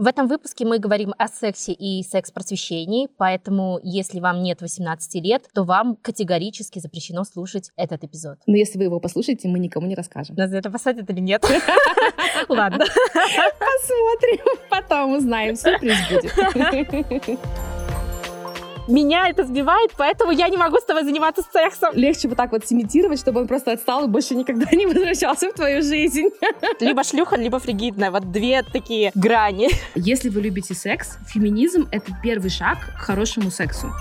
В этом выпуске мы говорим о сексе и секс-просвещении, поэтому если вам нет 18 лет, то вам категорически запрещено слушать этот эпизод. Но если вы его послушаете, мы никому не расскажем. Нас за это посадят или нет? Ладно. Посмотрим, потом узнаем, сюрприз будет. Меня это сбивает, поэтому я не могу с тобой заниматься сексом. Легче вот так вот симитировать, чтобы он просто отстал и больше никогда не возвращался в твою жизнь. Либо шлюха, либо фригидная. Вот две такие грани. Если вы любите секс, феминизм — это первый шаг к хорошему сексу.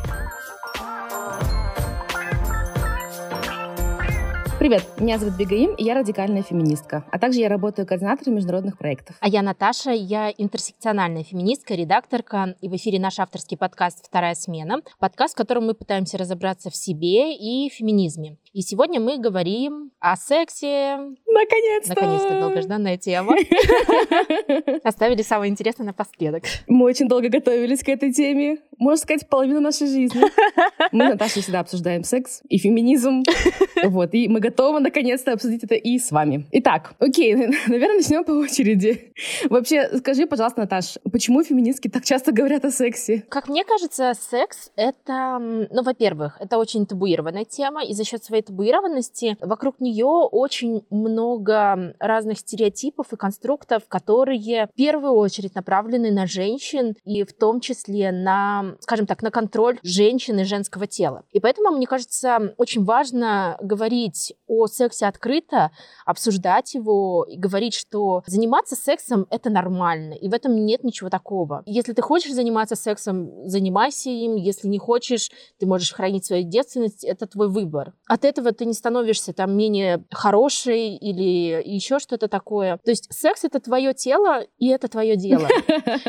Привет, меня зовут Бегаим, и я радикальная феминистка. А также я работаю координатором международных проектов. А я Наташа, я интерсекциональная феминистка, редакторка, и в эфире наш авторский подкаст «Вторая смена», подкаст, в котором мы пытаемся разобраться в себе и феминизме. И сегодня мы говорим о сексе. Наконец-то! Наконец-то долгожданная тема. Оставили самое интересное напоследок. Мы очень долго готовились к этой теме. Можно сказать, половину нашей жизни. Мы с Наташей всегда обсуждаем секс и феминизм. Вот, и мы готовы наконец-то обсудить это и с вами. Итак, окей, наверное, начнем по очереди. Вообще, скажи, пожалуйста, Наташ, почему феминистки так часто говорят о сексе? Как мне кажется, секс — это, ну, во-первых, это очень табуированная тема, и за счет своей табуированности вокруг нее очень много разных стереотипов и конструктов, которые в первую очередь направлены на женщин и в том числе на, скажем так, на контроль женщины женского тела. И поэтому, мне кажется, очень важно говорить о сексе открыто, обсуждать его и говорить, что заниматься сексом — это нормально, и в этом нет ничего такого. Если ты хочешь заниматься сексом, занимайся им. Если не хочешь, ты можешь хранить свою девственность, это твой выбор. От этого ты не становишься там менее хорошей или еще что-то такое. То есть секс — это твое тело, и это твое дело.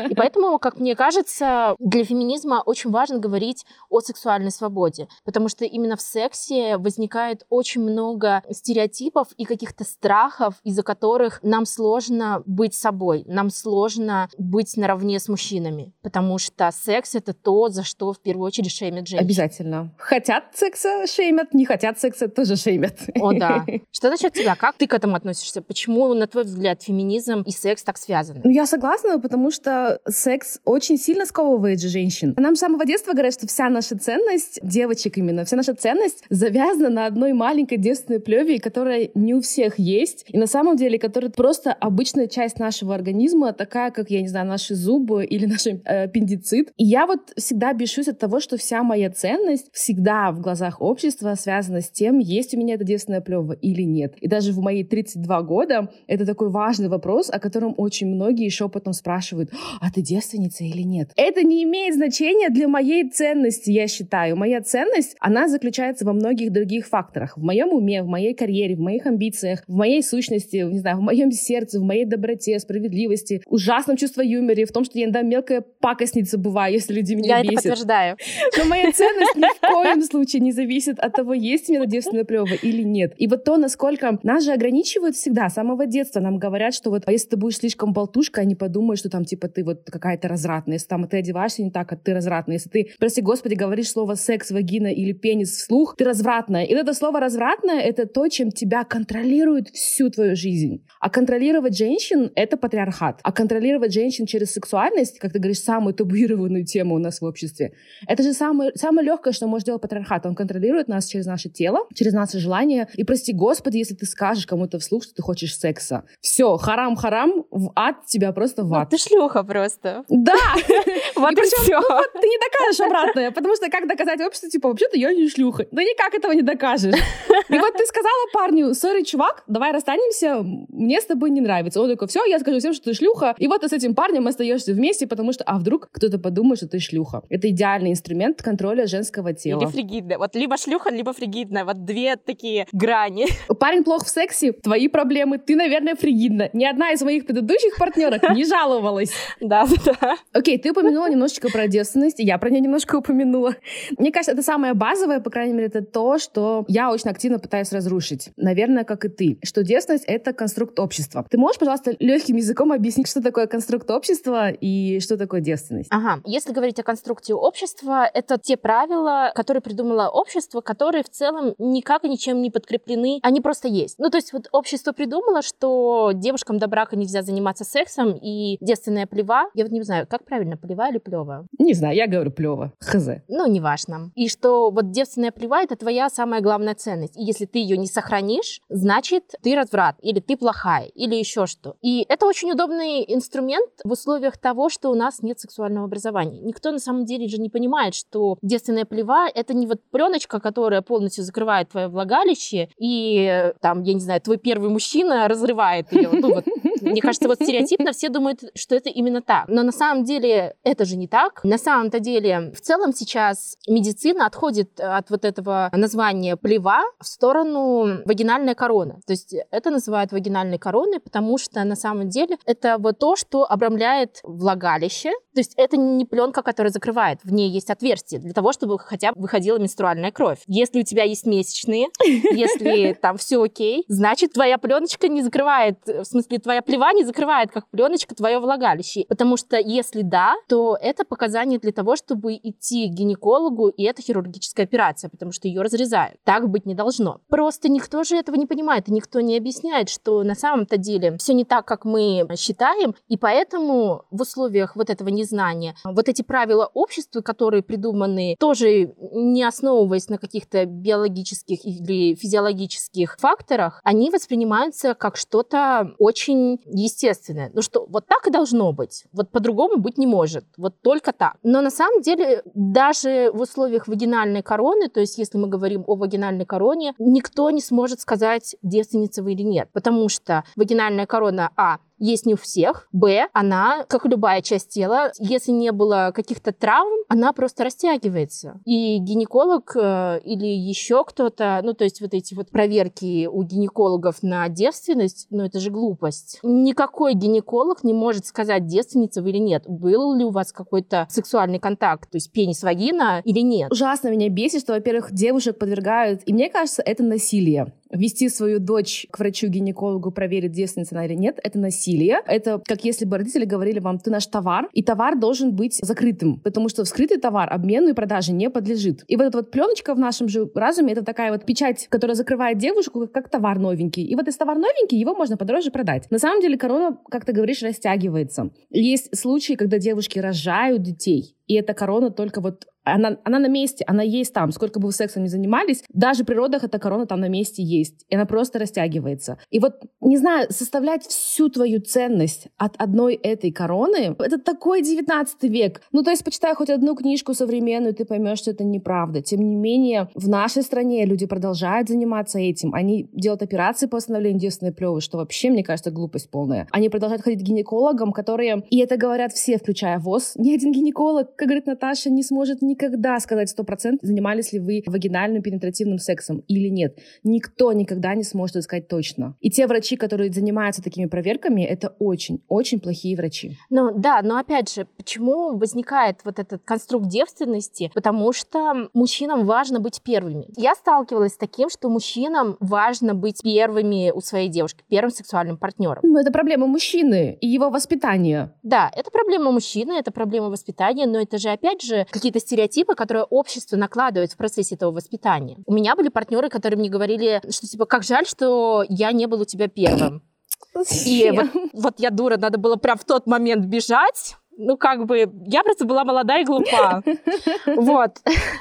И поэтому, как мне кажется, для феминизма очень важно говорить о сексуальной свободе, потому что именно в сексе возникает очень много стереотипов и каких-то страхов, из-за которых нам сложно быть собой, нам сложно быть наравне с мужчинами, потому что секс — это то, за что в первую очередь шеймят женщин. Обязательно. Хотят секса — шеймят, не хотят секса — тоже шеймят. О, да. Что насчет тебя? Как ты к этому относишься? Почему, на твой взгляд, феминизм и секс так связаны? Ну, я согласна, потому что секс очень сильно сковывает же женщин. Нам с самого детства говорят, что вся наша ценность, девочек именно, вся наша ценность завязана на одной маленькой девственной плеве, которая не у всех есть. И на самом деле, которая просто обычная часть нашего организма, такая, как, я не знаю, наши зубы или наш э, аппендицит. И я вот всегда бешусь от того, что вся моя ценность всегда в глазах общества связана с тем, есть у меня эта девственная плева или нет. И даже в мои 32 года это такой важный вопрос, о котором очень многие шепотом спрашивают, а ты девственница или нет? Это не имеет значения для моей ценности, я считаю. Моя ценность, она заключается во многих других факторах. В моем уме, в моей карьере, в моих амбициях, в моей сущности, не знаю, в моем сердце, в моей доброте, справедливости, ужасном чувстве юмора, в том, что я иногда мелкая пакостница бываю, если люди меня я бесят. Я это подтверждаю. Но моя ценность ни в коем случае не зависит от того, есть у меня девственная плева или нет. И вот то, насколько нас же ограничивают всегда, с самого детства нам говорят, что вот, а если ты будешь слишком болтушка, они подумают, что там, типа, ты вот какая-то развратная. Если там ты одеваешься не так, а ты развратная. Если ты, прости господи, говоришь слово секс, вагина или пенис вслух, ты развратная. И это слово развратная — это то, чем тебя контролирует всю твою жизнь. А контролировать женщин — это патриархат. А контролировать женщин через сексуальность, как ты говоришь, самую табуированную тему у нас в обществе, это же самое, самое легкое, что может делать патриархат. Он контролирует нас через наше тело, через наше желание. И прости господи, если ты скажешь кому-то вслух, что ты хочешь секса. Все, харам-харам, в ад тебя просто в Ну, ад. ты шлюха просто. Да! Вот и все. ну вот ты не докажешь обратное, потому что как доказать обществу, типа, вообще-то я не шлюха. Да никак этого не докажешь. И вот ты сказала парню, сори, чувак, давай расстанемся, мне с тобой не нравится. Он такой, все, я скажу всем, что ты шлюха. И вот ты с этим парнем остаешься вместе, потому что, а вдруг кто-то подумает, что ты шлюха. Это идеальный инструмент контроля женского тела. Или фригидная. Вот либо шлюха, либо фригидная. Вот две такие грани. Парень плох в сексе, твои проблемы, ты, наверное, фригидна. Ни одна из моих предыдущих партнерок не жаловалась. Да, да. Окей, ты упомянула немножечко про девственность я про нее немножко упомянула. Мне кажется, это самое базовое, по крайней мере, это то, что я очень активно пытаюсь разрушить. Наверное, как и ты. Что девственность — это конструкт общества. Ты можешь, пожалуйста, легким языком объяснить, что такое конструкт общества и что такое девственность? Ага. Если говорить о конструкте общества, это те правила, которые придумало общество, которые в целом никак и ничем не подкреплены, они просто есть. Ну, то есть вот общество придумало, что девушкам до брака нельзя заниматься сексом, и девственная плева, я вот не знаю, как правильно, плева или плева? Не знаю, я говорю плева. Хз. Ну, неважно. И что вот девственная плева — это твоя самая главная ценность. И если ты ее не сохранишь, значит, ты разврат, или ты плохая, или еще что. И это очень удобный инструмент в условиях того, что у нас нет сексуального образования. Никто на самом деле же не понимает, что девственная плева — это не вот пленочка, которая полностью закрывает твое влагалище, и там, я не знаю, твой первый мужчина разрывает ее. Ну, вот, мне кажется, вот стереотипно все думают, что это именно так. Но на самом деле это же не так. На самом-то деле в целом сейчас медицина отходит от вот этого названия плева в сторону вагинальная корона. То есть это называют вагинальной короной, потому что на самом деле это вот то, что обрамляет влагалище. То есть это не пленка, которая закрывает. В ней есть отверстие для того, чтобы хотя бы выходила менструальная кровь. Если у тебя есть месячные, если там все окей, значит твоя пленочка не закрывает, в смысле твоя плева не закрывает как пленочка твое влагалище. Потому что если да, то это показание для того, чтобы идти к гинекологу, и это хирургическая операция, потому что ее разрезают. Так быть не должно. Просто никто же этого не понимает, и никто не объясняет, что на самом-то деле все не так, как мы считаем, и поэтому в условиях вот этого незнания вот эти правила общества, которые придуманы тоже не основываясь на каких-то биологических или физиологических факторах, они воспринимаются как что-то очень естественное. Ну что, вот так и должно быть. Вот по-другому быть не может. Вот только так. Но на самом деле даже в условиях вагинальной короны, то есть если мы говорим о вагинальной короне, никто не сможет сказать, девственница вы или нет. Потому что вагинальная корона, а, есть не у всех. Б, она, как любая часть тела, если не было каких-то травм, она просто растягивается. И гинеколог э, или еще кто-то, ну, то есть вот эти вот проверки у гинекологов на девственность, ну, это же глупость. Никакой гинеколог не может сказать, девственница вы или нет. Был ли у вас какой-то сексуальный контакт, то есть пенис-вагина или нет. Ужасно меня бесит, что, во-первых, девушек подвергают, и мне кажется, это насилие вести свою дочь к врачу-гинекологу, проверить, девственница она или нет, это насилие. Это как если бы родители говорили вам, ты наш товар, и товар должен быть закрытым, потому что вскрытый товар обмену и продаже не подлежит. И вот эта вот пленочка в нашем же разуме, это такая вот печать, которая закрывает девушку как, товар новенький. И вот если товар новенький, его можно подороже продать. На самом деле корона, как ты говоришь, растягивается. Есть случаи, когда девушки рожают детей, и эта корона только вот она, она на месте, она есть там. Сколько бы вы сексом ни занимались, даже при родах эта корона там на месте есть. И она просто растягивается. И вот, не знаю, составлять всю твою ценность от одной этой короны, это такой 19 век. Ну, то есть, почитай хоть одну книжку современную, ты поймешь, что это неправда. Тем не менее, в нашей стране люди продолжают заниматься этим. Они делают операции по восстановлению девственной плевы, что вообще, мне кажется, глупость полная. Они продолжают ходить к гинекологам, которые, и это говорят все, включая ВОЗ, ни один гинеколог, как говорит Наташа, не сможет никогда сказать сто процентов, занимались ли вы вагинальным пенетративным сексом или нет. Никто никогда не сможет это сказать точно. И те врачи, которые занимаются такими проверками, это очень, очень плохие врачи. Ну да, но опять же, почему возникает вот этот конструкт девственности? Потому что мужчинам важно быть первыми. Я сталкивалась с таким, что мужчинам важно быть первыми у своей девушки, первым сексуальным партнером. Ну это проблема мужчины и его воспитания. Да, это проблема мужчины, это проблема воспитания, но это же опять же какие-то стереотипы, которые общество накладывает в процессе этого воспитания. У меня были партнеры, которые мне говорили, что типа, как жаль, что я не был у тебя первым. И вот, вот я дура, надо было прям в тот момент бежать, ну, как бы, я просто была молодая и глупа. Вот.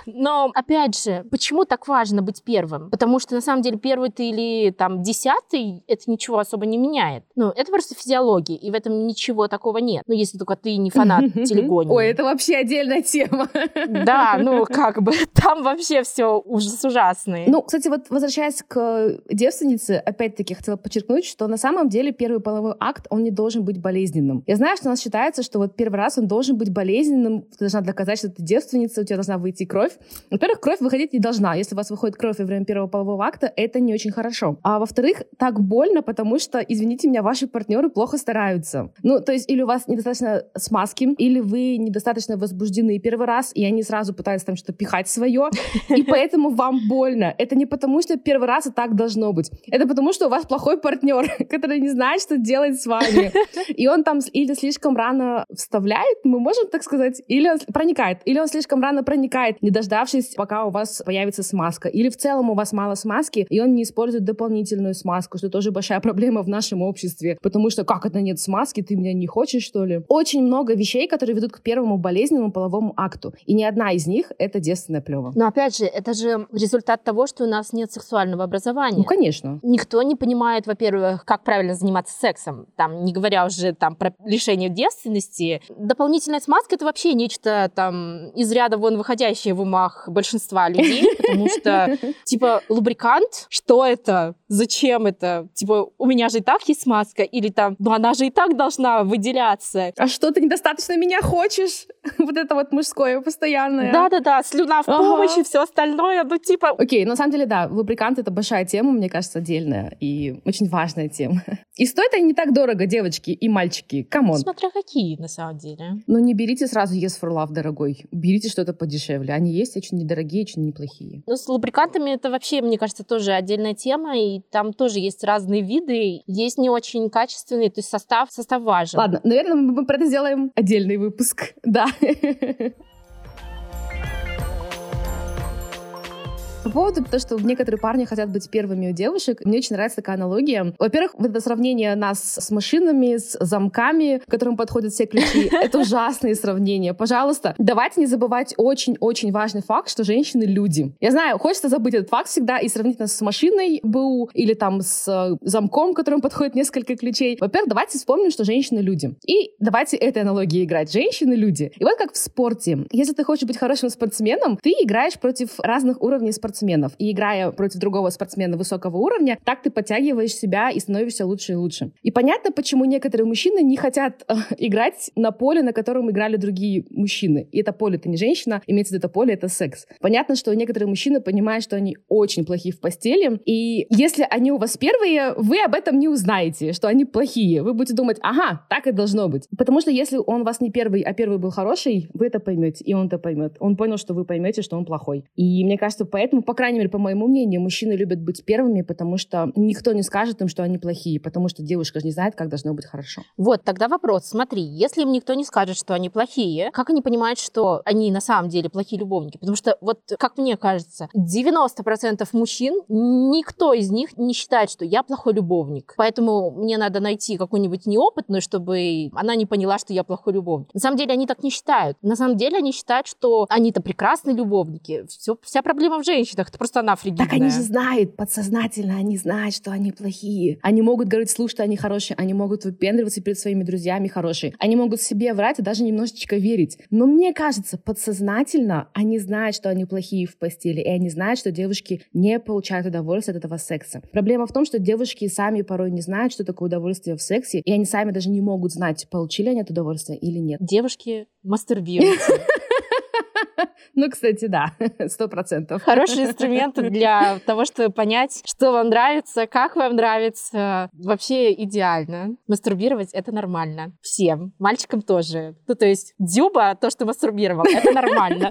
Но, опять же, почему так важно быть первым? Потому что, на самом деле, первый ты или там десятый, это ничего особо не меняет. Ну, это просто физиология, и в этом ничего такого нет. Ну, если только ты не фанат телегонии. Ой, это вообще отдельная тема. Да, ну, как бы, там вообще все ужас ужасный. Ну, кстати, вот возвращаясь к девственнице, опять-таки хотела подчеркнуть, что на самом деле первый половой акт, он не должен быть болезненным. Я знаю, что у нас считается, что вот первый первый раз, он должен быть болезненным. Ты должна доказать, что ты девственница, у тебя должна выйти кровь. Во-первых, кровь выходить не должна. Если у вас выходит кровь во время первого полового акта, это не очень хорошо. А во-вторых, так больно, потому что, извините меня, ваши партнеры плохо стараются. Ну, то есть или у вас недостаточно смазки, или вы недостаточно возбуждены первый раз, и они сразу пытаются там что-то пихать свое, и поэтому вам больно. Это не потому, что первый раз и так должно быть. Это потому, что у вас плохой партнер, который не знает, что делать с вами. И он там или слишком рано вставляет, мы можем так сказать, или он проникает, или он слишком рано проникает, не дождавшись, пока у вас появится смазка. Или в целом у вас мало смазки, и он не использует дополнительную смазку, что тоже большая проблема в нашем обществе. Потому что как это нет смазки, ты меня не хочешь, что ли? Очень много вещей, которые ведут к первому болезненному половому акту. И ни одна из них — это девственная плева. Но опять же, это же результат того, что у нас нет сексуального образования. Ну, конечно. Никто не понимает, во-первых, как правильно заниматься сексом. Там, не говоря уже там про лишение девственности. Дополнительная смазка — это вообще нечто там из ряда вон выходящее в умах большинства людей, потому что, типа, лубрикант, что это? Зачем это? Типа, у меня же и так есть смазка, или там, ну она же и так должна выделяться. А что, ты недостаточно меня хочешь? вот это вот мужское постоянное. Да-да-да, слюна в ага. помощи, все остальное, ну типа... Окей, на самом деле, да, лубрикант — это большая тема, мне кажется, отдельная и очень важная тема. И стоит они не так дорого, девочки и мальчики, come on. Смотря какие, на самом деле. Но не берите сразу Yes for Love, дорогой. Берите что-то подешевле. Они есть очень недорогие, очень неплохие. Ну, с лубрикантами это вообще, мне кажется, тоже отдельная тема, и там тоже есть разные виды, есть не очень качественные, то есть состав, состав важен. Ладно, наверное, мы про это сделаем отдельный выпуск, да. По поводу того, что некоторые парни хотят быть первыми у девушек, мне очень нравится такая аналогия. Во-первых, вот это сравнение нас с машинами, с замками, к которым подходят все ключи, это ужасные сравнения. Пожалуйста, давайте не забывать очень-очень важный факт, что женщины — люди. Я знаю, хочется забыть этот факт всегда и сравнить нас с машиной БУ или там с э, замком, к которому подходит несколько ключей. Во-первых, давайте вспомним, что женщины — люди. И давайте этой аналогией играть. Женщины — люди. И вот как в спорте. Если ты хочешь быть хорошим спортсменом, ты играешь против разных уровней спортсменов спортсменов. И играя против другого спортсмена высокого уровня, так ты подтягиваешь себя и становишься лучше и лучше. И понятно, почему некоторые мужчины не хотят э, играть на поле, на котором играли другие мужчины. И это поле — это не женщина, имеется в виду это поле — это секс. Понятно, что некоторые мужчины понимают, что они очень плохие в постели, и если они у вас первые, вы об этом не узнаете, что они плохие. Вы будете думать, ага, так и должно быть. Потому что если он у вас не первый, а первый был хороший, вы это поймете, и он это поймет. Он понял, что вы поймете, что он плохой. И мне кажется, поэтому по крайней мере, по моему мнению, мужчины любят быть первыми, потому что никто не скажет им, что они плохие, потому что девушка же не знает, как должно быть хорошо. Вот, тогда вопрос. Смотри, если им никто не скажет, что они плохие, как они понимают, что они на самом деле плохие любовники? Потому что, вот, как мне кажется, 90% мужчин, никто из них не считает, что я плохой любовник. Поэтому мне надо найти какую-нибудь неопытную, чтобы она не поняла, что я плохой любовник. На самом деле они так не считают. На самом деле они считают, что они-то прекрасные любовники. Все, вся проблема в женщинах. Это просто она фригидная. Так они же знают, подсознательно они знают, что они плохие. Они могут говорить вслух, что они хорошие. Они могут выпендриваться перед своими друзьями хорошие. Они могут себе врать и даже немножечко верить. Но мне кажется, подсознательно они знают, что они плохие в постели. И они знают, что девушки не получают удовольствие от этого секса. Проблема в том, что девушки сами порой не знают, что такое удовольствие в сексе. И они сами даже не могут знать, получили они это удовольствие или нет. Девушки мастурбируют. Ну, кстати, да, сто процентов. Хороший инструмент для того, чтобы понять, что вам нравится, как вам нравится. Вообще идеально. Мастурбировать — это нормально. Всем. Мальчикам тоже. Ну, то есть Дюба, то, что мастурбировал, это нормально.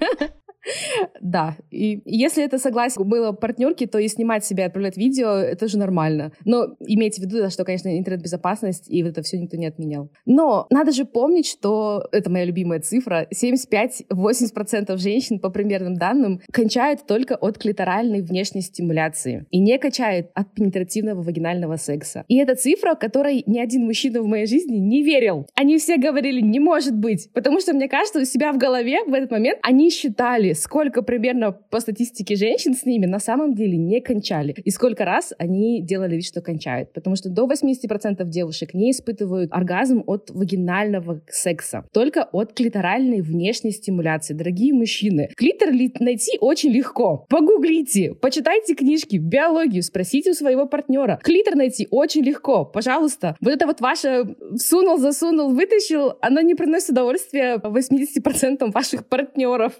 Да, и если это согласие было партнерки, то и снимать себя, отправлять видео, это же нормально. Но имейте в виду, что, конечно, интернет-безопасность, и вот это все никто не отменял. Но надо же помнить, что, это моя любимая цифра, 75-80% женщин, по примерным данным, кончают только от клиторальной внешней стимуляции и не качают от пенетративного вагинального секса. И это цифра, которой ни один мужчина в моей жизни не верил. Они все говорили, не может быть, потому что, мне кажется, у себя в голове в этот момент они считали, посчитали, сколько примерно по статистике женщин с ними на самом деле не кончали. И сколько раз они делали вид, что кончают. Потому что до 80% девушек не испытывают оргазм от вагинального секса. Только от клиторальной внешней стимуляции. Дорогие мужчины, клитор найти очень легко. Погуглите, почитайте книжки, биологию, спросите у своего партнера. Клитор найти очень легко. Пожалуйста. Вот это вот ваше всунул, засунул, вытащил, оно не приносит удовольствия 80% ваших партнеров.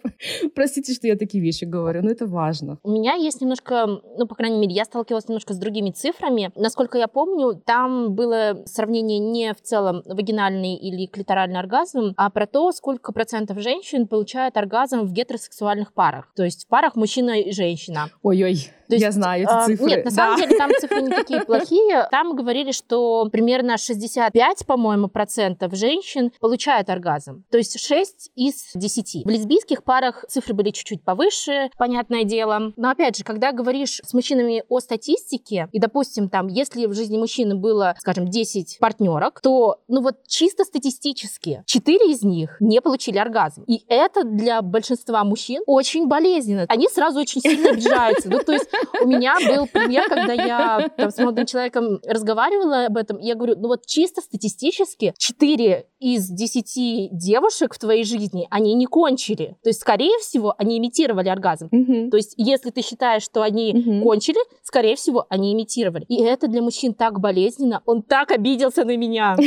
Простите, что я такие вещи говорю, но это важно. У меня есть немножко, ну, по крайней мере, я сталкивалась немножко с другими цифрами. Насколько я помню, там было сравнение не в целом вагинальный или клиторальный оргазм, а про то, сколько процентов женщин получают оргазм в гетеросексуальных парах. То есть в парах мужчина и женщина. Ой-ой. То есть, я знаю эти а, цифры. Нет, на да. самом деле там цифры не такие плохие. Там говорили, что примерно 65, по-моему, процентов женщин получают оргазм. То есть 6 из 10. В лесбийских парах цифры были чуть-чуть повыше, понятное дело. Но опять же, когда говоришь с мужчинами о статистике, и, допустим, там, если в жизни мужчины было, скажем, 10 партнерок, то, ну вот чисто статистически 4 из них не получили оргазм. И это для большинства мужчин очень болезненно. Они сразу очень сильно обижаются. Ну, то есть у меня был пример, когда я там, с молодым человеком разговаривала об этом, я говорю, ну вот чисто статистически 4 из 10 девушек в твоей жизни, они не кончили. То есть, скорее всего, они имитировали оргазм. Угу. То есть, если ты считаешь, что они угу. кончили, скорее всего, они имитировали. И это для мужчин так болезненно. Он так обиделся на меня.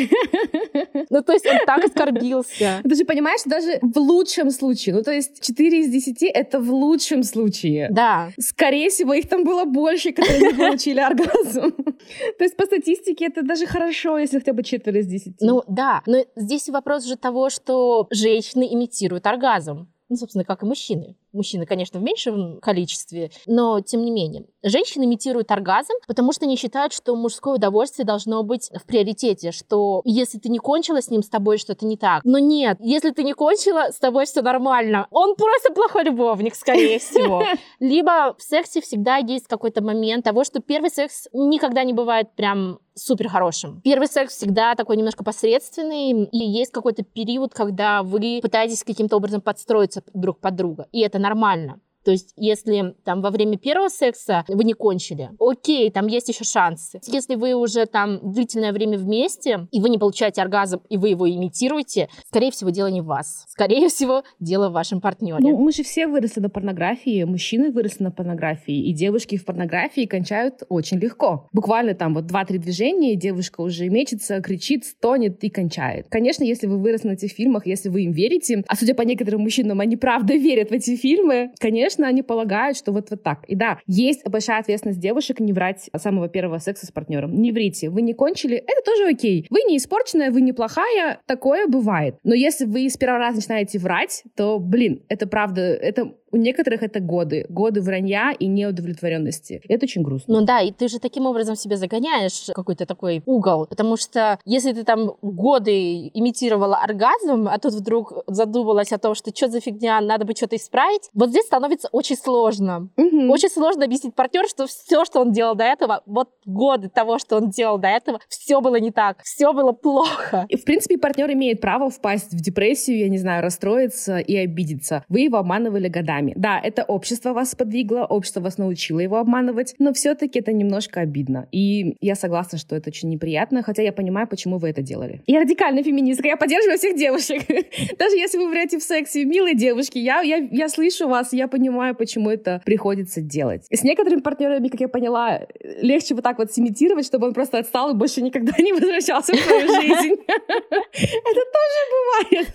Ну, то есть, он так оскорбился. Ты же понимаешь, даже в лучшем случае, ну, то есть, 4 из 10 — это в лучшем случае. Да. Скорее всего, их там было больше, которые не получили оргазм. То есть по статистике это даже хорошо, если хотя бы четверо из десяти. Ну да, но здесь вопрос же того, что женщины имитируют оргазм. Ну, собственно, как и мужчины. Мужчины, конечно, в меньшем количестве, но тем не менее. Женщины имитируют оргазм, потому что они считают, что мужское удовольствие должно быть в приоритете, что если ты не кончила с ним, с тобой что-то не так. Но нет, если ты не кончила, с тобой все нормально. Он просто плохой любовник, скорее всего. Либо в сексе всегда есть какой-то момент того, что первый секс никогда не бывает прям супер хорошим. Первый секс всегда такой немножко посредственный, и есть какой-то период, когда вы пытаетесь каким-то образом подстроиться друг под друга, и это нормально. То есть, если там во время первого секса вы не кончили, окей, там есть еще шансы. Если вы уже там длительное время вместе, и вы не получаете оргазм, и вы его имитируете, скорее всего, дело не в вас. Скорее всего, дело в вашем партнере. Ну, мы же все выросли на порнографии, мужчины выросли на порнографии, и девушки в порнографии кончают очень легко. Буквально там вот два-три движения, и девушка уже мечется, кричит, стонет и кончает. Конечно, если вы выросли на этих фильмах, если вы им верите, а судя по некоторым мужчинам, они правда верят в эти фильмы, конечно, конечно, они полагают, что вот, вот так. И да, есть большая ответственность девушек не врать от самого первого секса с партнером. Не врите. Вы не кончили, это тоже окей. Вы не испорченная, вы не плохая, такое бывает. Но если вы с первого раза начинаете врать, то, блин, это правда, это у некоторых это годы. Годы вранья и неудовлетворенности. Это очень грустно. Ну да, и ты же таким образом себе загоняешь какой-то такой угол. Потому что если ты там годы имитировала оргазм, а тут вдруг задумалась о том, что что за фигня, надо бы что-то исправить, вот здесь становится очень сложно. Угу. Очень сложно объяснить партнеру, что все, что он делал до этого, вот годы того, что он делал до этого, все было не так, все было плохо. И, в принципе, партнер имеет право впасть в депрессию, я не знаю, расстроиться и обидеться. Вы его обманывали годами сами. Да, это общество вас подвигло, общество вас научило его обманывать, но все-таки это немножко обидно. И я согласна, что это очень неприятно, хотя я понимаю, почему вы это делали. Я радикальная феминистка, я поддерживаю всех девушек. Даже если вы врете в сексе, милые девушки, я, я, я слышу вас, я понимаю, почему это приходится делать. С некоторыми партнерами, как я поняла, легче вот так вот симитировать, чтобы он просто отстал и больше никогда не возвращался в свою жизнь. Это тоже бывает.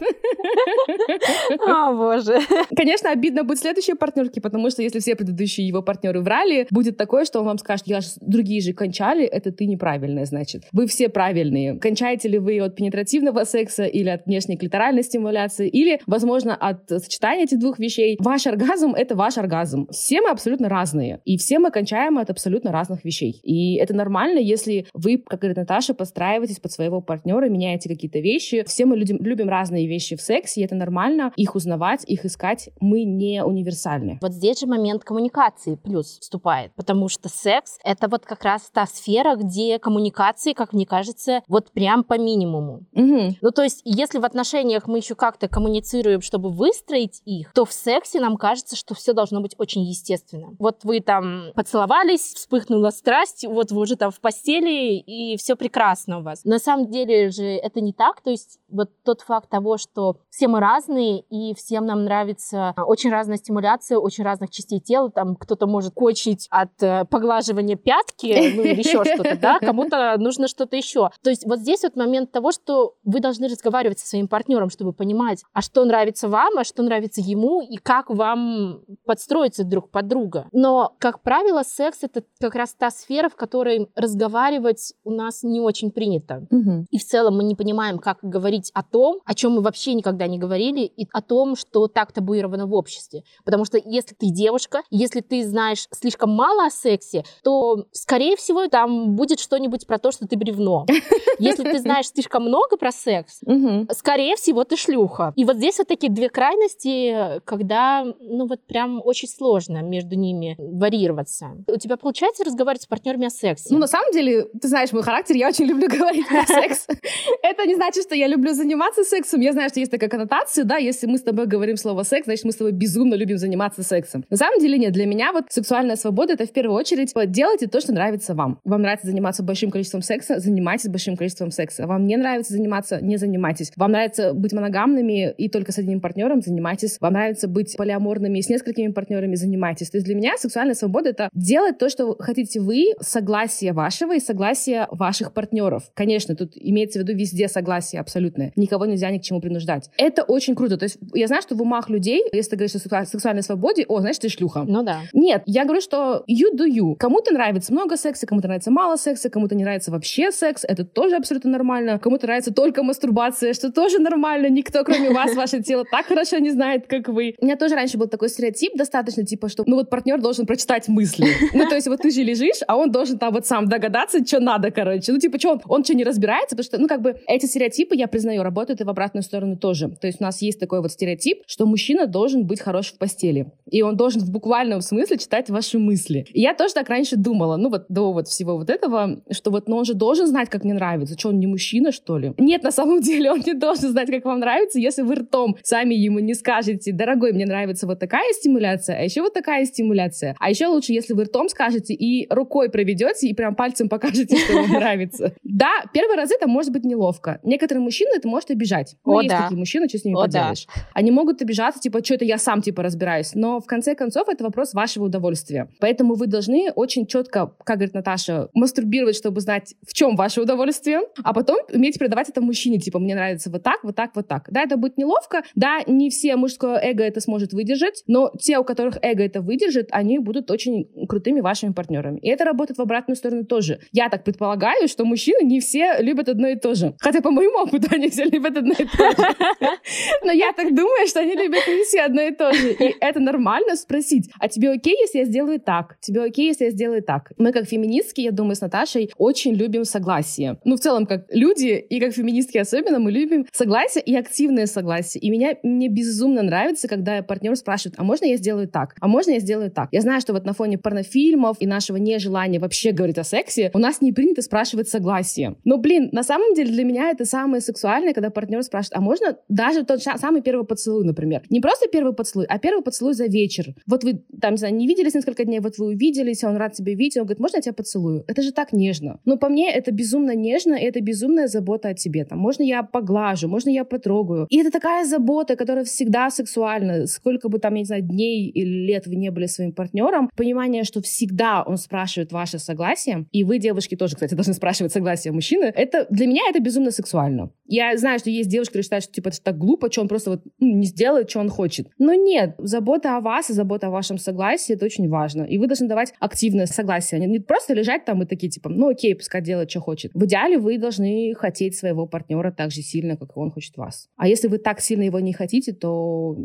О, боже. Конечно, обидно будет будут следующие партнерки, потому что если все предыдущие его партнеры врали, будет такое, что он вам скажет, я же, другие же кончали, это ты неправильная, значит. Вы все правильные. Кончаете ли вы от пенетративного секса или от внешней клиторальной стимуляции, или, возможно, от сочетания этих двух вещей. Ваш оргазм — это ваш оргазм. Все мы абсолютно разные. И все мы кончаем от абсолютно разных вещей. И это нормально, если вы, как говорит Наташа, подстраиваетесь под своего партнера, меняете какие-то вещи. Все мы любим, любим разные вещи в сексе, и это нормально их узнавать, их искать. Мы не универсальны. Вот здесь же момент коммуникации плюс вступает, потому что секс — это вот как раз та сфера, где коммуникации, как мне кажется, вот прям по минимуму. Угу. Ну, то есть, если в отношениях мы еще как-то коммуницируем, чтобы выстроить их, то в сексе нам кажется, что все должно быть очень естественно. Вот вы там поцеловались, вспыхнула страсть, вот вы уже там в постели, и все прекрасно у вас. На самом деле же это не так, то есть вот тот факт того, что все мы разные, и всем нам нравится очень разная стимуляция, очень разных частей тела, там кто-то может кочить от э, поглаживания пятки, ну или еще что-то, да, кому-то нужно что-то еще. То есть вот здесь вот момент того, что вы должны разговаривать со своим партнером, чтобы понимать, а что нравится вам, а что нравится ему, и как вам подстроиться друг под друга. Но, как правило, секс — это как раз та сфера, в которой разговаривать у нас не очень принято. Угу. И в целом мы не понимаем, как говорить о том, о чем мы вообще никогда не говорили, и о том, что так табуировано в обществе. Потому что если ты девушка, если ты знаешь слишком мало о сексе, то, скорее всего, там будет что-нибудь про то, что ты бревно. Если ты знаешь слишком много про секс, скорее всего, ты шлюха. И вот здесь вот такие две крайности, когда, ну вот прям очень сложно между ними варьироваться. У тебя получается разговаривать с партнерами о сексе? Ну, на самом деле, ты знаешь мой характер, я очень люблю говорить про секс. Это не значит, что я люблю заниматься сексом. Я знаю, что есть такая коннотация, да, если мы с тобой говорим слово секс, значит, мы с тобой безумно любим заниматься сексом. На самом деле нет, для меня вот сексуальная свобода — это в первую очередь делайте то, что нравится вам. Вам нравится заниматься большим количеством секса, занимайтесь большим количеством секса. Вам не нравится заниматься, не занимайтесь. Вам нравится быть моногамными и только с одним партнером, занимайтесь. Вам нравится быть полиаморными и с несколькими партнерами, занимайтесь. То есть для меня сексуальная свобода — это делать то, что хотите вы, согласие вашего и согласие ваших партнеров. Конечно, тут имеется в виду везде согласие абсолютное. Никого нельзя ни к чему принуждать. Это очень круто. То есть я знаю, что в умах людей, если ты говоришь о сексуа- сексуальной свободе, о, знаешь, ты шлюха. Ну да. Нет, я говорю, что you do you. Кому-то нравится много секса, кому-то нравится мало секса, кому-то не нравится вообще секс, это тоже абсолютно нормально. Кому-то нравится только мастурбация, что тоже нормально. Никто, кроме вас, ваше тело так хорошо не знает, как вы. У меня тоже раньше был такой стереотип достаточно, типа, что, ну вот партнер должен прочитать мысли. Ну, то есть вот ты же лежишь, а он должен там вот сам догадаться, что надо, короче. Ну, типа, что он, он что, не разбирается? Потому что, ну, как бы, эти стереотипы, я признаю, работают и в обратную сторону тоже. То есть у нас есть такой вот стереотип, что мужчина должен быть хорош в постели. И он должен в буквальном смысле читать ваши мысли. И я тоже так раньше думала, ну, вот до вот всего вот этого, что вот, ну, он же должен знать, как мне нравится. Что, он не мужчина, что ли? Нет, на самом деле, он не должен знать, как вам нравится, если вы ртом сами ему не скажете, дорогой, мне нравится вот такая стимуляция, а еще вот такая стимуляция. А еще лучше, если вы ртом скажете и рукой проведете, и прям пальцем покажете, что вам нравится. Да, первый раз это может быть неловко. Некоторые мужчины это может обижать. Ну, есть такие мужчины, что с ними поделаешь. Они могут обижаться, типа, что это я сам, типа, разбираюсь. Но в конце концов это вопрос вашего удовольствия. Поэтому вы должны очень четко, как говорит Наташа, мастурбировать, чтобы знать, в чем ваше удовольствие, а потом уметь передавать это мужчине, типа, мне нравится вот так, вот так, вот так. Да, это будет неловко, да, не все мужское эго это сможет выдержать, но те, у которых эго это выдержит, они будут очень крутыми вашими партнерами. И это работает в обратную сторону тоже. Я так предполагаю, что мужчины не все любят одно и то же. Хотя по моему опыту они все любят одно и то же. Но я так думаю, что они любят не все одно и то же. И это нормально спросить, а тебе окей, если я сделаю так? Тебе окей, если я сделаю так? Мы как феминистки, я думаю, с Наташей очень любим согласие. Ну, в целом, как люди, и как феминистки особенно, мы любим согласие и активное согласие. И меня, мне безумно нравится, когда партнер спрашивает, а можно я сделаю так? А можно я сделаю так? Я знаю, что вот на фоне порнофильмов и нашего нежелания вообще говорить о сексе, у нас не принято спрашивать согласие. Но, блин, на самом деле для меня это самое сексуальное, когда партнер спрашивает, а можно даже тот самый первый поцелуй, например. Не просто первый поцелуй, а первый поцелуй за вечер. Вот вы там, не знаю, не виделись несколько дней, вот вы увиделись, он рад тебя видеть, он говорит, можно я тебя поцелую? Это же так нежно. Но по мне это безумно нежно, и это безумная забота о тебе. Там, можно я поглажу, можно я потрогаю. И это такая забота, которая всегда сексуальна. Сколько бы там, я не знаю, дней или лет вы не были своим партнером, понимание, что всегда он спрашивает ваше согласие, и вы, девушки, тоже, кстати, должны спрашивать согласие мужчины, это для меня это безумно сексуально. Я знаю, что есть девушки, которые считают, что типа это так глупо, что он просто вот ну, не сделает, что он хочет. Но нет, забота о вас и забота о вашем согласии это очень важно. И вы должны давать активное согласие. Не, не просто лежать там и такие типа, ну окей, пускай делает, что хочет. В идеале вы должны хотеть своего партнера так же сильно, как и он хочет вас. А если вы так сильно его не хотите, то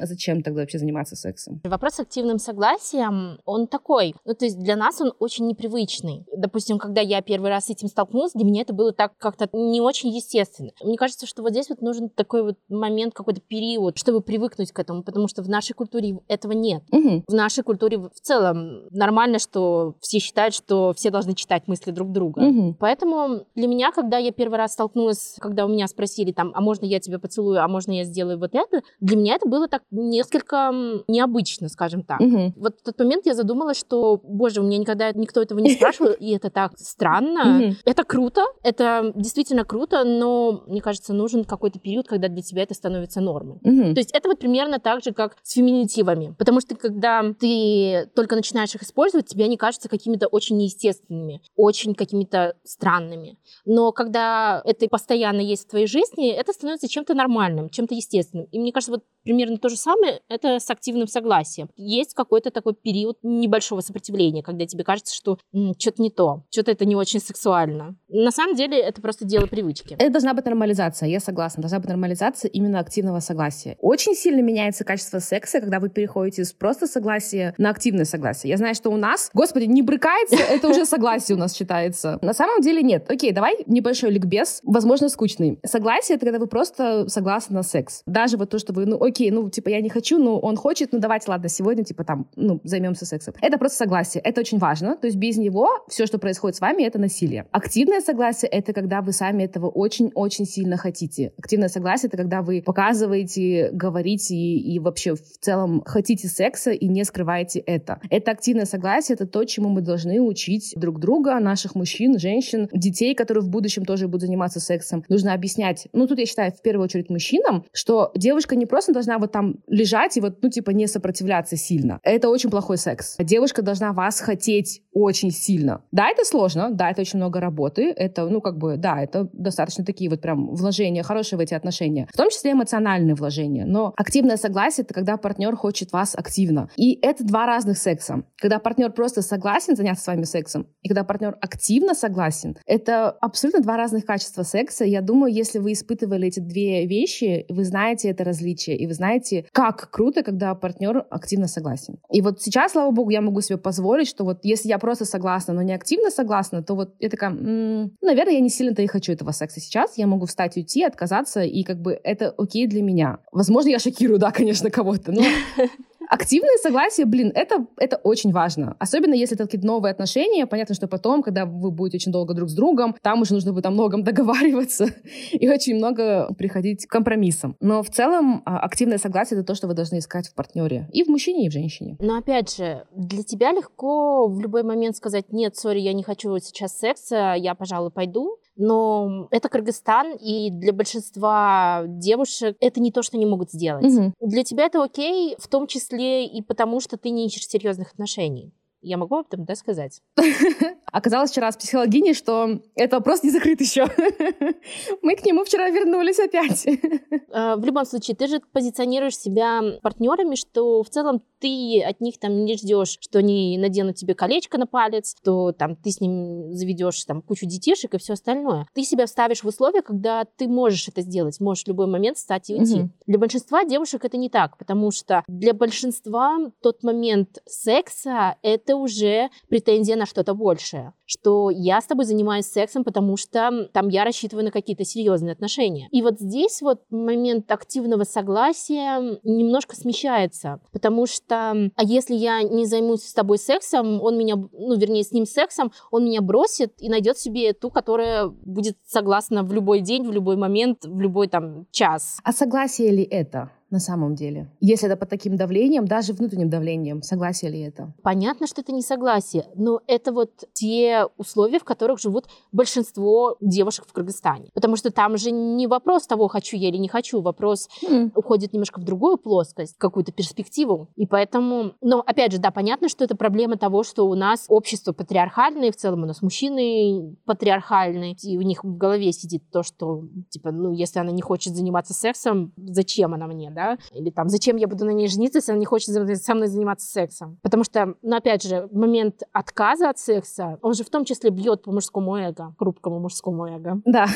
зачем тогда вообще заниматься сексом? Вопрос с активным согласием, он такой. Ну, то есть для нас он очень непривычный. Допустим, когда я первый раз с этим столкнулась, для меня это было так как-то не очень естественно. Мне кажется, что вот здесь вот нужен такой вот момент какой-то период, чтобы привыкнуть к этому, потому что в нашей культуре этого нет. Мгм. В нашей культуре в целом нормально, что все считают, что все должны читать мысли друг друга. Мгм. Поэтому для меня, когда я первый раз столкнулась, когда у меня спросили там, а можно я тебя поцелую, а можно я сделаю вот это, для меня это было так несколько необычно, скажем так. Мгм. Вот в тот момент я задумалась, что, боже, у меня никогда никто этого не спрашивал, и это так странно. Это круто, это действительно круто, но, мне кажется, нужен какой-то период, когда для тебя это становится нормой. То есть это вот примерно так же, как с феминитивами. Потому что когда ты только начинаешь их использовать, тебе они кажутся какими-то очень неестественными, очень какими-то странными. Но когда это постоянно есть в твоей жизни, это становится чем-то нормальным, чем-то естественным. И мне кажется, вот примерно то же самое это с активным согласием. Есть какой-то такой период небольшого сопротивления, когда тебе кажется, что что-то не то, что-то это не очень сексуально. На самом деле это просто дело привычки. Это должна быть нормализация, я согласна. Должна быть нормализация именно активного согласия. Очень сильно меняется качество секса, когда вы переходите с просто согласия на активное согласие. Я знаю, что у нас, господи, не брыкается, это уже согласие у нас считается. На самом деле нет. Окей, давай небольшой ликбез, возможно, скучный. Согласие — это когда вы просто согласны на секс. Даже вот то, что вы, ну окей, ну типа я не хочу, но он хочет, ну давайте, ладно, сегодня типа там, ну, займемся сексом. Это просто согласие. Это очень важно. То есть без него все, что происходит с вами, это насилие. Активное согласие — это когда вы сами этого очень-очень сильно хотите. Активное согласие — это когда вы показываете, говорите и, и вообще в целом хотите секса и не скрываете это. Это активное согласие, это то, чему мы должны учить друг друга, наших мужчин, женщин, детей, которые в будущем тоже будут заниматься сексом. Нужно объяснять, ну тут я считаю в первую очередь мужчинам, что девушка не просто должна вот там лежать и вот, ну типа не сопротивляться сильно. Это очень плохой секс. Девушка должна вас хотеть очень сильно. Да, это сложно, да, это очень много работы, это, ну как бы, да, это достаточно такие вот прям вложения хорошие в эти отношения, в том числе эмоциональные вложения. Но активное согласие — это когда партнер хочет вас активно. И это два разных секса. Когда партнер просто согласен заняться с вами сексом, и когда партнер активно согласен, это абсолютно два разных качества секса. Я думаю, если вы испытывали эти две вещи, вы знаете это различие, и вы знаете, как круто, когда партнер активно согласен. И вот сейчас, слава богу, я могу себе позволить, что вот если я просто согласна, но не активно согласна, то вот я такая, «М, наверное, я не сильно-то и хочу этого секса сейчас. Я могу встать, уйти, отказаться, и как бы это окей для меня. Возможно, я шокирую, да, конечно, кого-то, но Активное согласие, блин, это, это очень важно. Особенно если это какие-то новые отношения. Понятно, что потом, когда вы будете очень долго друг с другом, там уже нужно будет о многом договариваться и очень много приходить к компромиссам. Но в целом а, активное согласие — это то, что вы должны искать в партнере. И в мужчине, и в женщине. Но опять же, для тебя легко в любой момент сказать, нет, сори, я не хочу сейчас секса, я, пожалуй, пойду. Но это Кыргызстан, и для большинства девушек это не то, что они могут сделать. Мгм. Для тебя это окей, в том числе и потому, что ты не ищешь серьезных отношений. Я могу об этом, да, сказать? Оказалось вчера с психологиней, что этот вопрос не закрыт еще. Мы к нему вчера вернулись опять. Э, В любом случае, ты же позиционируешь себя партнерами, что в целом ты от них там не ждешь, что они наденут тебе колечко на палец, что там ты с ним заведешь там кучу детишек и все остальное. Ты себя ставишь в условия, когда ты можешь это сделать, можешь в любой момент встать и уйти. Мгм. Для большинства девушек это не так, потому что для большинства тот момент секса это уже претензия на что-то большее, что я с тобой занимаюсь сексом, потому что там я рассчитываю на какие-то серьезные отношения. И вот здесь вот момент активного согласия немножко смещается, потому что а если я не займусь с тобой сексом, он меня, ну вернее с ним сексом, он меня бросит и найдет себе ту, которая будет согласна в любой день, в любой момент, в любой там час. А согласие ли это на самом деле? Если это под таким давлением, даже внутренним давлением, согласие ли это? Понятно, что это не согласие, но это вот те условия, в которых живут большинство девушек в Кыргызстане. Потому что там же не вопрос того, хочу я или не хочу, вопрос М. уходит немножко в другую плоскость, в какую-то перспективу. И поэтому, но опять же, да, понятно, что это проблема того, что у нас общество патриархальное, в целом у нас мужчины патриархальные, и у них в голове сидит то, что, типа, ну, если она не хочет заниматься сексом, зачем она мне, да? или там, зачем я буду на ней жениться, если она не хочет со мной заниматься сексом. Потому что, ну, опять же, момент отказа от секса, он же в том числе бьет по мужскому эго, хрупкому мужскому эго. Да,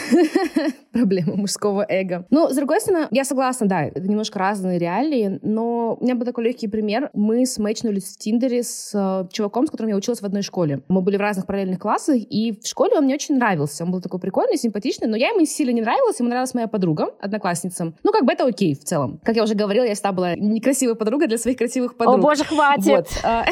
проблема мужского эго. Ну, с другой стороны, я согласна, да, это немножко разные реалии, но у меня был такой легкий пример. Мы смэчнулись в Тиндере с э, чуваком, с которым я училась в одной школе. Мы были в разных параллельных классах, и в школе он мне очень нравился. Он был такой прикольный, симпатичный, но я ему сильно не нравилась, ему нравилась моя подруга, одноклассница. Ну, как бы это окей в целом. Как я уже говорила, я всегда была некрасивой подругой для своих красивых подруг. О, боже, хватит! Вот. А,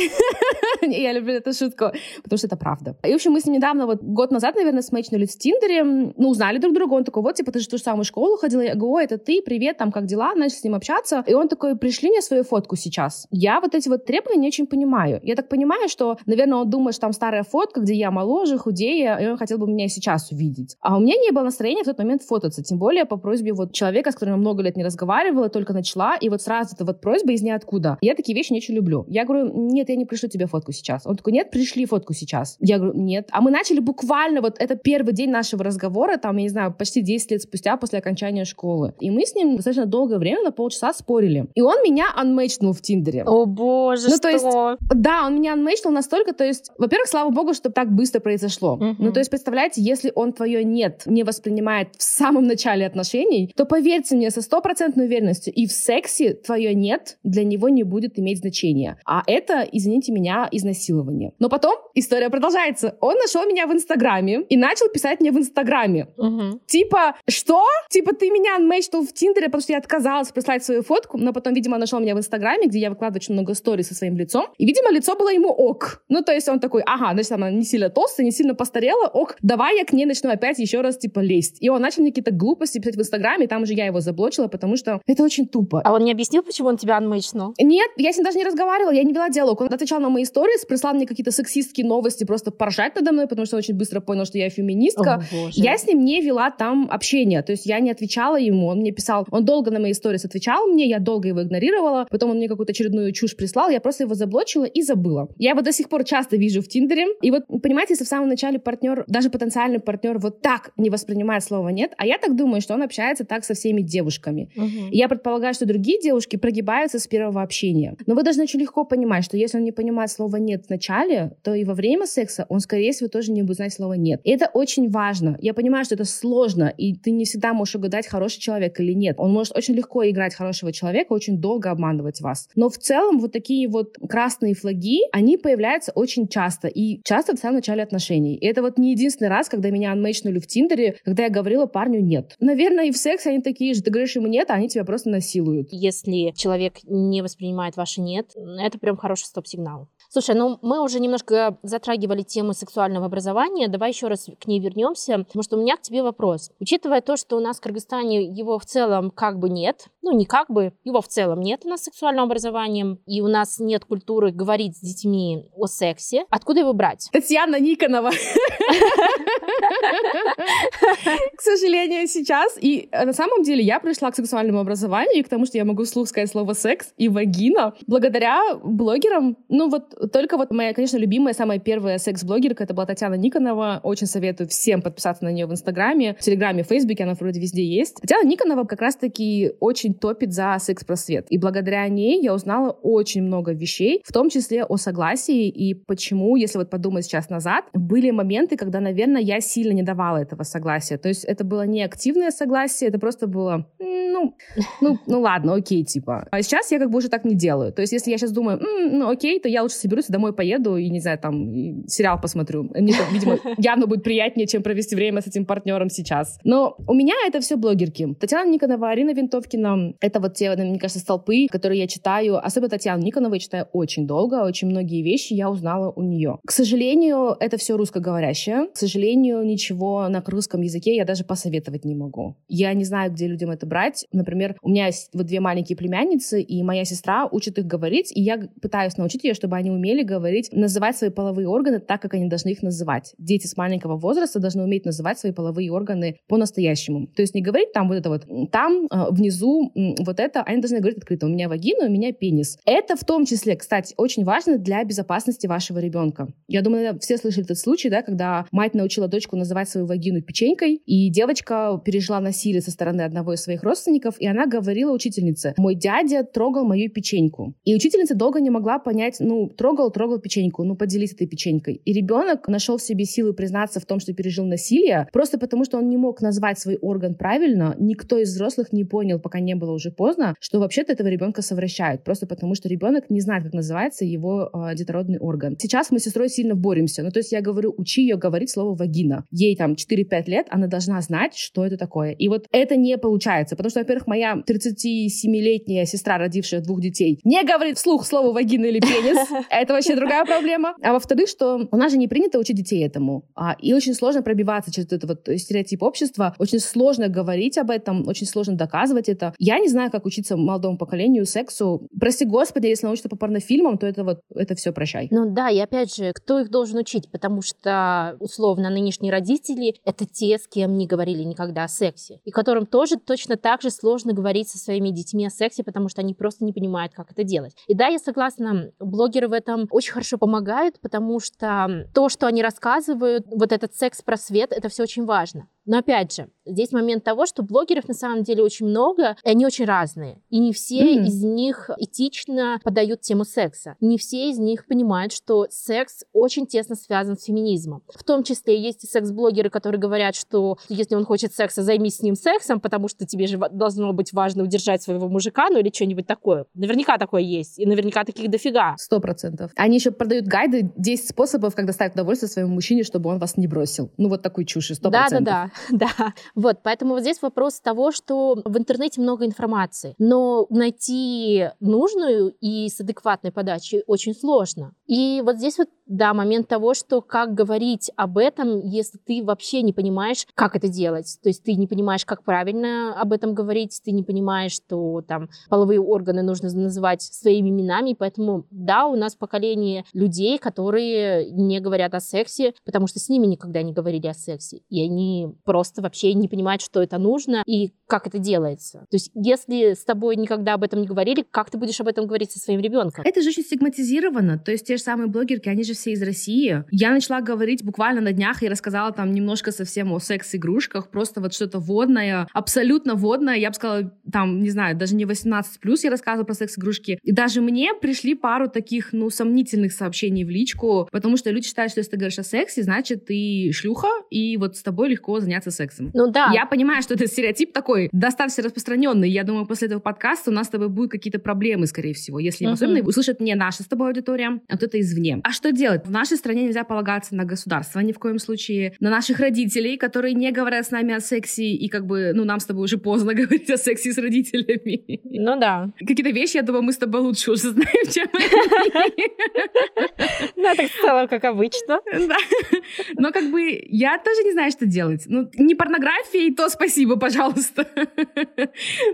я люблю эту шутку, потому что это правда. И, в общем, мы с ним недавно, вот год назад, наверное, смэчнулись в Тиндере, ну, узнали друг друга, он такой, вот, типа, ты же ту же самую школу ходила, я говорю, это ты, привет, там, как дела, начали с ним общаться, и он такой, пришли мне свою фотку сейчас. Я вот эти вот требования не очень понимаю. Я так понимаю, что, наверное, он думает, что там старая фотка, где я моложе, худее, и он хотел бы меня сейчас увидеть. А у меня не было настроения в тот момент фототься, тем более по просьбе вот человека, с которым я много лет не разговаривала, только начала, и вот сразу эта вот просьба из ниоткуда. Я такие вещи не очень люблю. Я говорю, нет, я не пришлю тебе фотку сейчас. Он такой, нет, пришли фотку сейчас. Я говорю, нет. А мы начали буквально, вот это первый день нашего разговора, там, я не знаю, почти 10 лет спустя после окончания школы. И мы с ним достаточно долгое время, на полчаса спорили. И он меня анмейчнул в Тиндере. О боже, ну, что? то есть, да, он меня анмейчнул настолько, то есть, во-первых, слава богу, что так быстро произошло. Угу. Ну, то есть, представляете, если он твое нет не воспринимает в самом начале отношений, то поверьте мне со стопроцентной уверенностью, и в сексе твое нет для него не будет иметь значения. А это, извините меня, изнасилование. Но потом история продолжается. Он нашел меня в Инстаграме и начал писать мне в Инстаграме. Угу. Типа, что? Типа, ты меня анмейчнул в Тиндере, потому что я отказалась прислать свою фотку, но потом, видимо, нашел меня в Инстаграме, где я выкладываю очень много историй со своим лицом. И, видимо, лицо было ему ок. Ну, то есть он такой, ага, значит, она не сильно толстая, не сильно постарела, ок, давай я к ней начну опять еще раз, типа, лезть. И он начал мне какие-то глупости писать в Инстаграме, и там уже я его заблочила, потому что это очень тупо. А он не объяснил, почему он тебя анмейчнул? Нет, я с ним даже не разговаривала, я не вела диалог. Он отвечал на мои истории, прислал мне какие-то сексистские новости, просто поржать надо мной, потому что очень быстро понял, что я феминистка. О, я с ним не вела там общение, то есть я не отвечала ему, он мне писал, он долго на мои истории отвечал мне, я долго его игнорировала, потом он мне какую-то очередную чушь прислал, я просто его заблочила и забыла. Я его до сих пор часто вижу в Тиндере, и вот, понимаете, если в самом начале партнер, даже потенциальный партнер вот так не воспринимает слово «нет», а я так думаю, что он общается так со всеми девушками. Угу. И я предполагаю, что другие девушки прогибаются с первого общения. Но вы должны очень легко понимать, что если он не понимает слово «нет» в начале, то и во время секса он, скорее всего, тоже не будет знать слово «нет». И это очень важно. Я понимаю, что это сложно, и ты не всегда можешь угадать, хороший человек или нет. Он может очень легко играть хорошего человека, очень долго обманывать вас. Но в целом вот такие вот красные флаги, они появляются очень часто. И часто в самом начале отношений. И это вот не единственный раз, когда меня анмейчнули в Тиндере, когда я говорила парню «нет». Наверное, и в сексе они такие же. Ты говоришь ему «нет», а они тебя просто насилуют. Если человек не воспринимает ваше «нет», это прям хороший стоп-сигнал. Слушай, ну мы уже немножко затрагивали тему сексуального образования. Давай еще раз к ней вернемся, потому что у меня к тебе вопрос. Учитывая то, что у нас в Кыргызстане его в целом как бы нет, ну не как бы, его в целом нет у нас сексуального образования, и у нас нет культуры говорить с детьми о сексе, откуда его брать? Татьяна Никонова. К сожалению, сейчас. И э, на самом деле я пришла к сексуальному образованию и к тому, что я могу вслух сказать слово секс и вагина благодаря блогерам. Ну вот только вот моя, конечно, любимая, самая первая секс-блогерка, это была Татьяна Никонова. Очень советую всем подписаться на нее в Инстаграме, в Телеграме, в Фейсбуке, она вроде везде есть. Татьяна Никонова как раз-таки очень топит за секс-просвет. И благодаря ней я узнала очень много вещей, в том числе о согласии и почему, если вот подумать сейчас назад, были моменты, когда, наверное, я сильно не давала этого согласия. То есть это было не активное согласие, это просто было, ну, ну, ну ладно, окей, типа. А сейчас я как бы уже так не делаю. То есть если я сейчас думаю, ну окей, то я лучше соберусь и домой поеду и, не знаю, там, сериал посмотрю. Мне, видимо, явно будет приятнее, чем провести время с этим партнером сейчас. Но у меня это все блогерки. Татьяна Никонова, Арина Винтовкина. Это вот те, мне кажется, столпы, которые я читаю. Особенно Татьяну Никонову я читаю очень долго. Очень многие вещи я узнала у нее. К сожалению, это все русскоговорящее. К сожалению, ничего на русском языке я даже посоветовать не могу. Я не знаю, где людям это брать. Например, у меня есть вот две маленькие племянницы, и моя сестра учит их говорить, и я пытаюсь научить ее, чтобы они умели говорить, называть свои половые органы так, как они должны их называть. Дети с маленького возраста должны уметь называть свои половые органы по-настоящему. То есть не говорить там вот это вот, там, э, внизу, вот это, они должны говорить открыто, у меня вагина, у меня пенис. Это в том числе, кстати, очень важно для безопасности вашего ребенка. Я думаю, все слышали этот случай, да, когда мать научила дочку называть свою вагину печенькой, и девочка пережила насилие со стороны одного из своих родственников, и она говорила учительнице, мой дядя трогал мою печеньку. И учительница долго не могла понять, ну, трогал, трогал печеньку, ну, поделись этой печенькой. И ребенок нашел в себе силы признаться в том, что пережил насилие, просто потому что он не мог назвать свой орган правильно, никто из взрослых не понял, пока не было уже поздно, что вообще-то этого ребенка совращают, просто потому что ребенок не знает, как называется его э, детородный орган. Сейчас мы с сестрой сильно боремся. Ну, то есть я говорю, учи ее говорить слово вагина. Ей там 4-5 лет, она должна знать, что это такое. И вот это не получается, потому что, во-первых, моя 37-летняя сестра, родившая двух детей, не говорит вслух слово вагина или пенис. Это вообще другая проблема. А во-вторых, что у нас же не принято учить детей этому. А, и очень сложно пробиваться через этот вот стереотип общества. Очень сложно говорить об этом, очень сложно доказывать это. Я не знаю, как учиться молодому поколению сексу. Прости господи, если научиться по порнофильмам, то это вот, это все прощай. Ну да, и опять же, кто их должен учить? Потому что, условно, нынешние родители — это те, с кем не говорили никогда о сексе. И которым тоже точно так же сложно говорить со своими детьми о сексе, потому что они просто не понимают, как это делать. И да, я согласна, блогеры в этом очень хорошо помогают, потому что то, что они рассказывают, вот этот секс-просвет, это все очень важно. Но опять же, здесь момент того, что блогеров на самом деле очень много, и они очень разные. И не все mm-hmm. из них этично подают тему секса. Не все из них понимают, что секс очень тесно связан с феминизмом. В том числе есть и секс-блогеры, которые говорят, что если он хочет секса, займись с ним сексом, потому что тебе же должно быть важно удержать своего мужика, ну или что-нибудь такое. Наверняка такое есть. И наверняка таких дофига. Сто процентов. Они еще продают гайды 10 способов, как доставить удовольствие своему мужчине, чтобы он вас не бросил. Ну вот такой чушь, сто процентов. Да-да-да. да. Вот, поэтому вот здесь вопрос того, что в интернете много информации, но найти нужную и с адекватной подачей очень сложно. И вот здесь вот, да, момент того, что как говорить об этом, если ты вообще не понимаешь, как это делать. То есть ты не понимаешь, как правильно об этом говорить, ты не понимаешь, что там половые органы нужно называть своими именами, поэтому, да, у нас поколение людей, которые не говорят о сексе, потому что с ними никогда не говорили о сексе, и они просто вообще не понимают, что это нужно и как это делается. То есть, если с тобой никогда об этом не говорили, как ты будешь об этом говорить со своим ребенком? Это же очень стигматизировано. То есть, те же самые блогерки, они же все из России. Я начала говорить буквально на днях и рассказала там немножко совсем о секс-игрушках, просто вот что-то водное, абсолютно водное. Я бы сказала, там, не знаю, даже не 18 плюс я рассказывала про секс-игрушки. И даже мне пришли пару таких, ну, сомнительных сообщений в личку, потому что люди считают, что если ты говоришь о сексе, значит, ты шлюха, и вот с тобой легко заняться сексом. Ну да. Я понимаю, что это стереотип такой достаточно распространенный. Я думаю, после этого подкаста у нас с тобой будут какие-то проблемы, скорее всего, если uh-huh. особенно услышат не наша с тобой аудитория, а кто-то извне. А что делать? В нашей стране нельзя полагаться на государство ни в коем случае, на наших родителей, которые не говорят с нами о сексе, и как бы, ну, нам с тобой уже поздно говорить о сексе с родителями. Ну да. Какие-то вещи, я думаю, мы с тобой лучше уже знаем, чем Ну, так в целом, как обычно. Да. Но как бы я тоже не знаю, что делать. Ну, не порнографией, то спасибо, пожалуйста.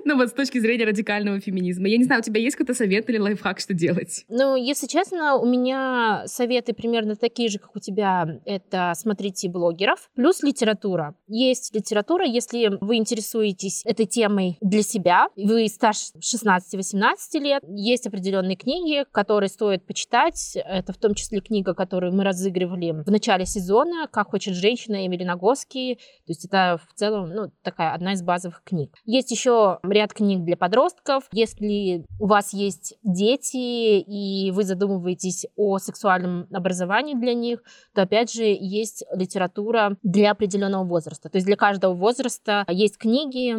Ну вот с точки зрения радикального феминизма. Я не знаю, у тебя есть какой-то совет или лайфхак, что делать? Ну, если честно, у меня советы примерно такие же, как у тебя. Это смотрите блогеров, плюс литература. Есть литература, если вы интересуетесь этой темой для себя, вы старше 16-18 лет, есть определенные книги, которые стоит почитать. Это в том числе книга, которую мы разыгрывали в начале сезона «Как хочет женщина» Эмили Нагоски. То есть это в целом ну, такая одна из базовых книг. Есть еще ряд книг для подростков. Если у вас есть дети и вы задумываетесь о сексуальном образовании для них, то опять же есть литература для определенного возраста. То есть для каждого возраста есть книги,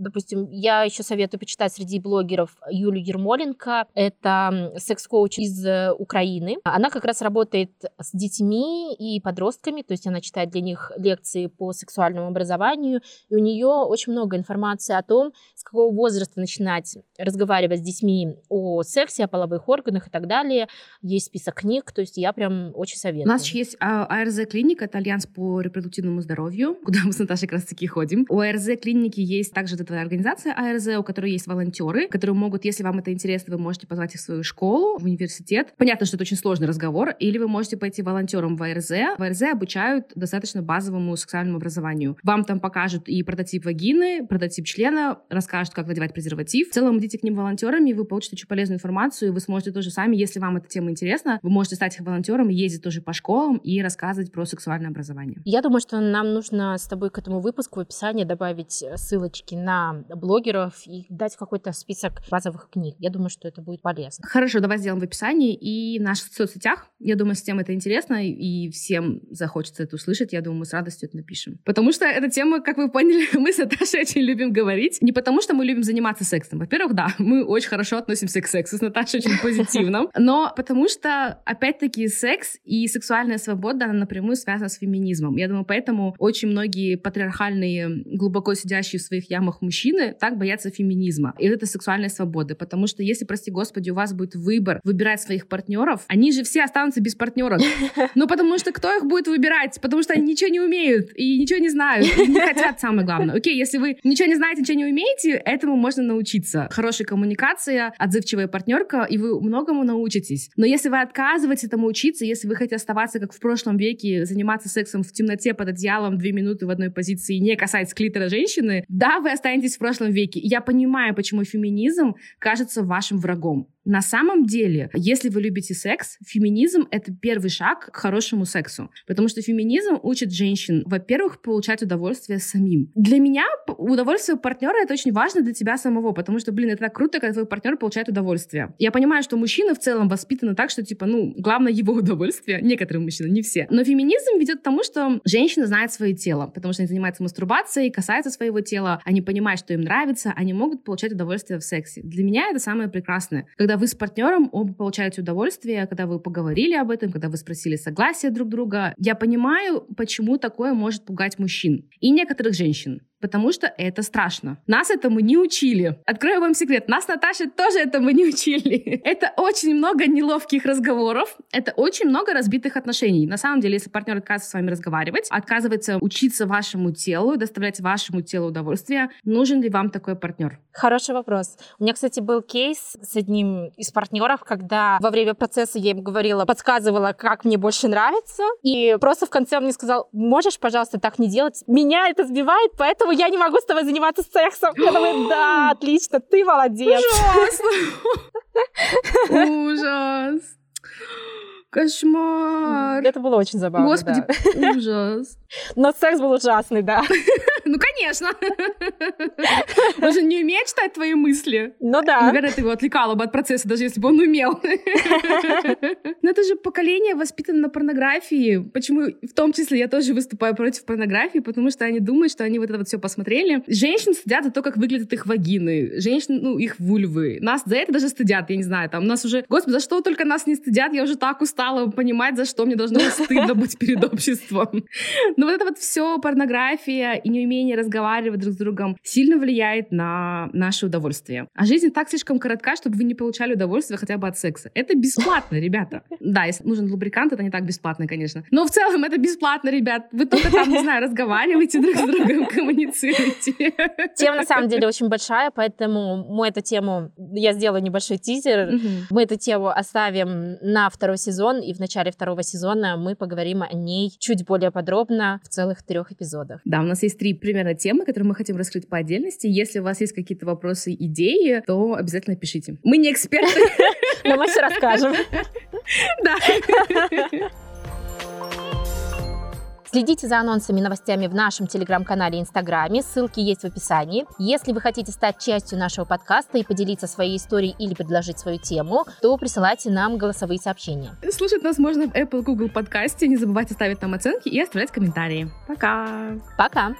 Допустим, я еще советую почитать среди блогеров Юлю Ермоленко. Это секс-коуч из э, Украины. Она как раз работает с детьми и подростками, то есть она читает для них лекции по сексуальному образованию. И у нее очень много информации о том, с какого возраста начинать разговаривать с детьми о сексе, о половых органах и так далее. Есть список книг, то есть я прям очень советую. У нас еще есть а, АРЗ-клиника, это Альянс по репродуктивному здоровью, куда мы с Наташей как раз таки ходим. У АРЗ-клиники есть также твоя организация АРЗ, у которой есть волонтеры, которые могут, если вам это интересно, вы можете позвать их в свою школу, в университет. Понятно, что это очень сложный разговор. Или вы можете пойти волонтером в АРЗ. В АРЗ обучают достаточно базовому сексуальному образованию. Вам там покажут и прототип вагины, прототип члена, расскажут, как надевать презерватив. В целом идите к ним волонтерами, вы получите очень полезную информацию, и вы сможете тоже сами, если вам эта тема интересна, вы можете стать их волонтером, ездить тоже по школам и рассказывать про сексуальное образование. Я думаю, что нам нужно с тобой к этому выпуску в описании добавить ссылочки на блогеров и дать какой-то список базовых книг. Я думаю, что это будет полезно. Хорошо, давай сделаем в описании и в наших соцсетях. Я думаю, всем это интересно, и всем захочется это услышать. Я думаю, мы с радостью это напишем. Потому что эта тема, как вы поняли, мы с Наташей очень любим говорить. Не потому, что мы любим заниматься сексом. Во-первых, да, мы очень хорошо относимся к сексу с Наташей, очень позитивно. Но потому что, опять-таки, секс и сексуальная свобода, она напрямую связана с феминизмом. Я думаю, поэтому очень многие патриархальные, глубоко сидящие в своих ямах мужчины так боятся феминизма. И это сексуальная свобода. Потому что если, прости господи, у вас будет выбор выбирать своих партнеров, они же все останутся без партнеров. Ну, потому что кто их будет выбирать? Потому что они ничего не умеют и ничего не знают, и не хотят, самое главное. Окей, если вы ничего не знаете, ничего не умеете, этому можно научиться. Хорошая коммуникация, отзывчивая партнерка, и вы многому научитесь. Но если вы отказываетесь этому учиться, если вы хотите оставаться как в прошлом веке, заниматься сексом в темноте под одеялом две минуты в одной позиции, не касаясь клитора женщины, да, вы останетесь в прошлом веке. я понимаю, почему феминизм кажется вашим врагом. На самом деле, если вы любите секс, феминизм — это первый шаг к хорошему сексу. Потому что феминизм учит женщин, во-первых, получать удовольствие самим. Для меня удовольствие партнера — это очень важно для тебя самого, потому что, блин, это так круто, когда твой партнер получает удовольствие. Я понимаю, что мужчины в целом воспитаны так, что, типа, ну, главное его удовольствие. Некоторые мужчины, не все. Но феминизм ведет к тому, что женщина знает свое тело, потому что они занимаются мастурбацией, касаются своего тела, они понимают, что им нравится, они могут получать удовольствие в сексе. Для меня это самое прекрасное. Когда вы с партнером оба получаете удовольствие, когда вы поговорили об этом, когда вы спросили согласие друг друга. Я понимаю, почему такое может пугать мужчин и некоторых женщин потому что это страшно. Нас этому не учили. Открою вам секрет, нас, Наташа, тоже этому не учили. Это очень много неловких разговоров, это очень много разбитых отношений. На самом деле, если партнер отказывается с вами разговаривать, отказывается учиться вашему телу, доставлять вашему телу удовольствие, нужен ли вам такой партнер? Хороший вопрос. У меня, кстати, был кейс с одним из партнеров, когда во время процесса я им говорила, подсказывала, как мне больше нравится, и просто в конце он мне сказал, можешь, пожалуйста, так не делать? Меня это сбивает, поэтому поэтому я не могу с тобой заниматься сексом. Я думаю, да, отлично, ты молодец. Ужасно. Ужас. Кошмар. Это было очень забавно. Господи, да. ужас. Но секс был ужасный, да. Ну, конечно. Он же не умеет читать твои мысли. Ну да. Наверное, ты его отвлекала бы от процесса, даже если бы он умел. Но это же поколение воспитано на порнографии. Почему в том числе я тоже выступаю против порнографии, потому что они думают, что они вот это вот все посмотрели. Женщин стыдят за то, как выглядят их вагины. Женщин, ну, их вульвы. Нас за это даже стыдят, я не знаю. Там нас уже... Господи, за что только нас не стыдят? Я уже так устала понимать, за что мне должно быть стыдно быть перед обществом. Но вот это вот все порнография и неумение умение разговаривать друг с другом сильно влияет на наше удовольствие. А жизнь так слишком коротка, чтобы вы не получали удовольствие хотя бы от секса. Это бесплатно, ребята. Да, если нужен лубрикант, это не так бесплатно, конечно. Но в целом это бесплатно, ребят. Вы только там, не знаю, разговариваете друг с другом, коммуницируете. Тема на самом деле очень большая, поэтому мы эту тему, я сделаю небольшой тизер, мы эту тему оставим на второй сезон, и в начале второго сезона мы поговорим о ней чуть более подробно в целых трех эпизодах. Да, у нас есть три примерно темы, которые мы хотим раскрыть по отдельности. Если у вас есть какие-то вопросы, идеи, то обязательно пишите. Мы не эксперты. Но мы все расскажем. Да. Следите за анонсами и новостями в нашем телеграм-канале и инстаграме. Ссылки есть в описании. Если вы хотите стать частью нашего подкаста и поделиться своей историей или предложить свою тему, то присылайте нам голосовые сообщения. Слушать нас можно в Apple, Google подкасте. Не забывайте ставить нам оценки и оставлять комментарии. Пока! Пока!